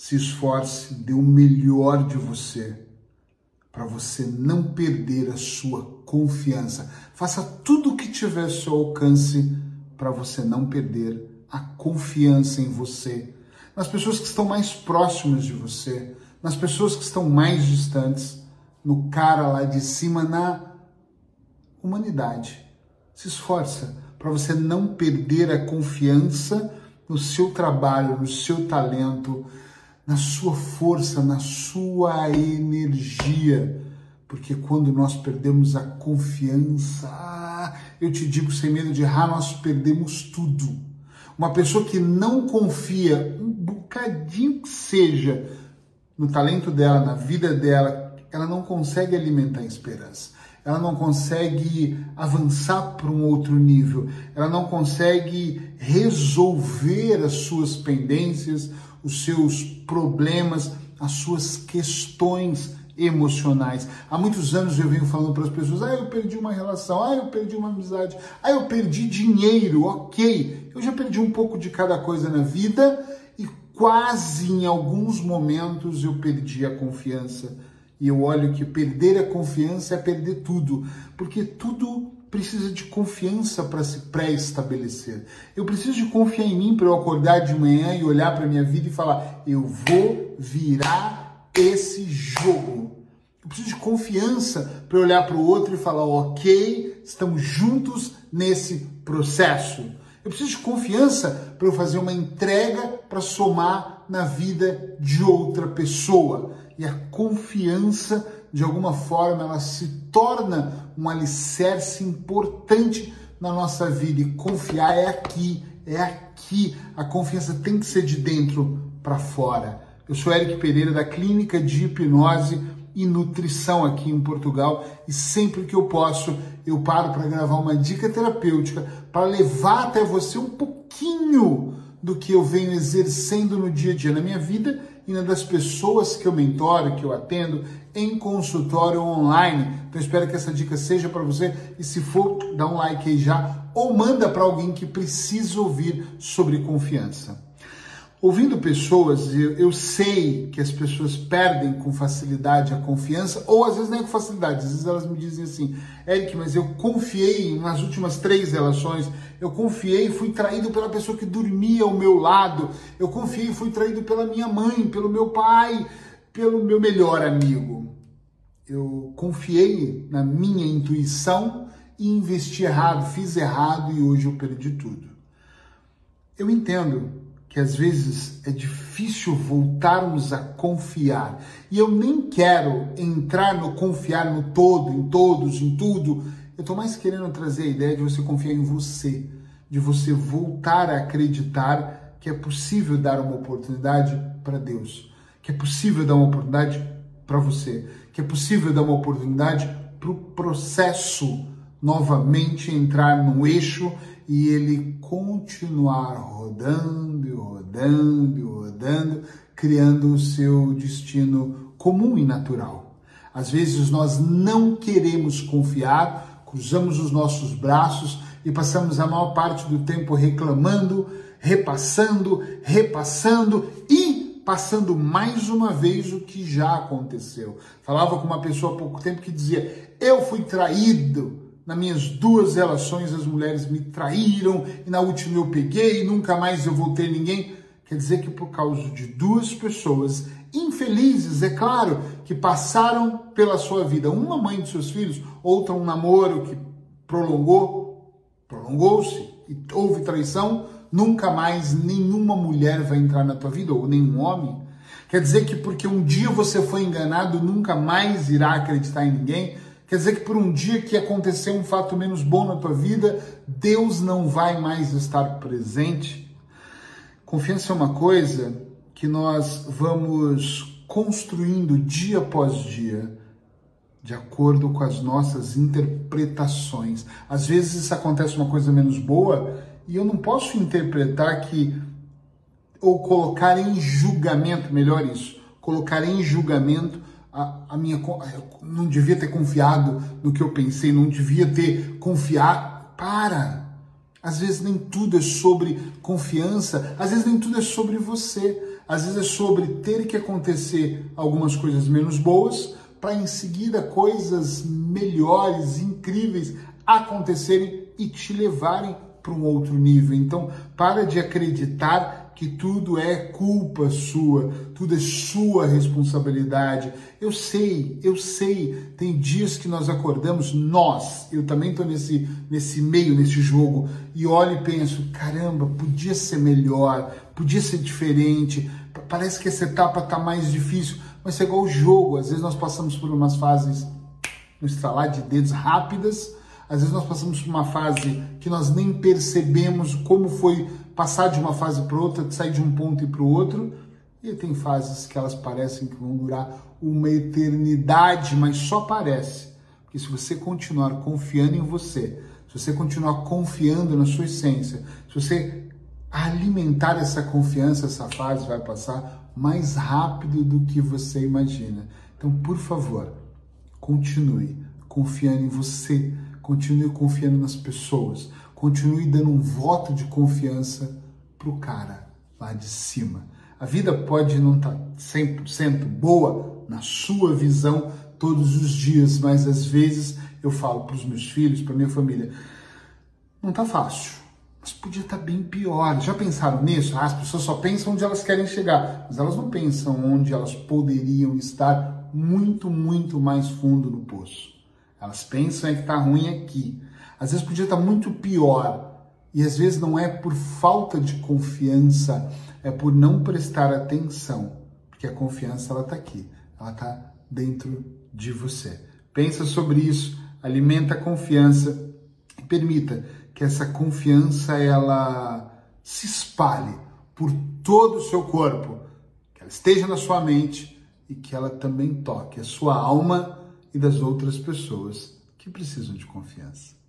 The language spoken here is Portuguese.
se esforce, dê o melhor de você para você não perder a sua confiança. Faça tudo o que tiver ao seu alcance para você não perder a confiança em você, nas pessoas que estão mais próximas de você, nas pessoas que estão mais distantes, no cara lá de cima, na humanidade. Se esforça para você não perder a confiança no seu trabalho, no seu talento, na sua força, na sua energia. Porque quando nós perdemos a confiança, ah, eu te digo sem medo de errar, nós perdemos tudo. Uma pessoa que não confia, um bocadinho que seja, no talento dela, na vida dela, ela não consegue alimentar a esperança. Ela não consegue avançar para um outro nível. Ela não consegue resolver as suas pendências, os seus problemas, as suas questões emocionais. Há muitos anos eu venho falando para as pessoas: ah, eu perdi uma relação, ah, eu perdi uma amizade, ah, eu perdi dinheiro, ok. Eu já perdi um pouco de cada coisa na vida e quase em alguns momentos eu perdi a confiança. E eu olho que perder a confiança é perder tudo, porque tudo precisa de confiança para se pré-estabelecer. Eu preciso de confiar em mim para eu acordar de manhã e olhar para minha vida e falar: eu vou virar esse jogo. Eu preciso de confiança para olhar para o outro e falar: ok, estamos juntos nesse processo. Eu preciso de confiança para eu fazer uma entrega para somar na vida de outra pessoa. E a confiança de alguma forma, ela se torna um alicerce importante na nossa vida. E confiar é aqui, é aqui. A confiança tem que ser de dentro para fora. Eu sou Eric Pereira, da Clínica de Hipnose e Nutrição aqui em Portugal, e sempre que eu posso, eu paro para gravar uma dica terapêutica para levar até você um pouquinho do que eu venho exercendo no dia a dia na minha vida e na das pessoas que eu mentoro, que eu atendo em consultório online. Então espero que essa dica seja para você e se for, dá um like aí já ou manda para alguém que precisa ouvir sobre confiança. Ouvindo pessoas, eu, eu, sei que as pessoas perdem com facilidade a confiança, ou às vezes nem com facilidade, às vezes elas me dizem assim, Eric, mas eu confiei nas últimas três relações, eu confiei e fui traído pela pessoa que dormia ao meu lado, eu confiei e fui traído pela minha mãe, pelo meu pai, pelo meu melhor amigo. Eu confiei na minha intuição e investi errado, fiz errado e hoje eu perdi tudo. Eu entendo que às vezes é difícil voltarmos a confiar. E eu nem quero entrar no confiar no todo, em todos, em tudo. Eu estou mais querendo trazer a ideia de você confiar em você, de você voltar a acreditar que é possível dar uma oportunidade para Deus, que é possível dar uma oportunidade para você, que é possível dar uma oportunidade para o processo novamente entrar no eixo e ele continuar rodando e rodando e rodando, criando o seu destino comum e natural. Às vezes nós não queremos confiar, cruzamos os nossos braços e passamos a maior parte do tempo reclamando, repassando, repassando e passando mais uma vez o que já aconteceu. Falava com uma pessoa há pouco tempo que dizia: Eu fui traído nas minhas duas relações as mulheres me traíram e na última eu peguei e nunca mais eu vou ter ninguém. Quer dizer que por causa de duas pessoas infelizes, é claro, que passaram pela sua vida, uma mãe de seus filhos, outra um namoro que prolongou, prolongou-se e houve traição, nunca mais nenhuma mulher vai entrar na tua vida ou nenhum homem. Quer dizer que porque um dia você foi enganado, nunca mais irá acreditar em ninguém. Quer dizer que por um dia que aconteceu um fato menos bom na tua vida, Deus não vai mais estar presente? Confiança é uma coisa que nós vamos construindo dia após dia, de acordo com as nossas interpretações. Às vezes acontece uma coisa menos boa e eu não posso interpretar que ou colocar em julgamento, melhor isso, colocar em julgamento a, a minha não devia ter confiado no que eu pensei, não devia ter confiado. Para! Às vezes nem tudo é sobre confiança, às vezes nem tudo é sobre você. às vezes é sobre ter que acontecer algumas coisas menos boas para em seguida coisas melhores, incríveis acontecerem e te levarem para um outro nível. Então, para de acreditar que tudo é culpa sua, tudo é sua responsabilidade. Eu sei, eu sei, tem dias que nós acordamos, nós, eu também estou nesse, nesse meio, nesse jogo, e olho e penso: caramba, podia ser melhor, podia ser diferente, parece que essa etapa está mais difícil, mas é igual o jogo, às vezes nós passamos por umas fases no estralar de dedos rápidas às vezes nós passamos por uma fase que nós nem percebemos como foi passar de uma fase para outra, sair de um ponto e para o outro. E tem fases que elas parecem que vão durar uma eternidade, mas só parece. Porque se você continuar confiando em você, se você continuar confiando na sua essência, se você alimentar essa confiança, essa fase vai passar mais rápido do que você imagina. Então, por favor, continue confiando em você continue confiando nas pessoas, continue dando um voto de confiança pro cara lá de cima. A vida pode não estar tá 100% boa na sua visão todos os dias, mas às vezes eu falo para os meus filhos, para minha família, não tá fácil, mas podia estar tá bem pior. Já pensaram nisso? Ah, as pessoas só pensam onde elas querem chegar, mas elas não pensam onde elas poderiam estar muito, muito mais fundo no poço. Elas pensam é que está ruim aqui. Às vezes podia estar muito pior. E às vezes não é por falta de confiança, é por não prestar atenção. Porque a confiança ela está aqui, ela está dentro de você. Pensa sobre isso, alimenta a confiança e permita que essa confiança ela se espalhe por todo o seu corpo, que ela esteja na sua mente e que ela também toque a sua alma e das outras pessoas que precisam de confiança.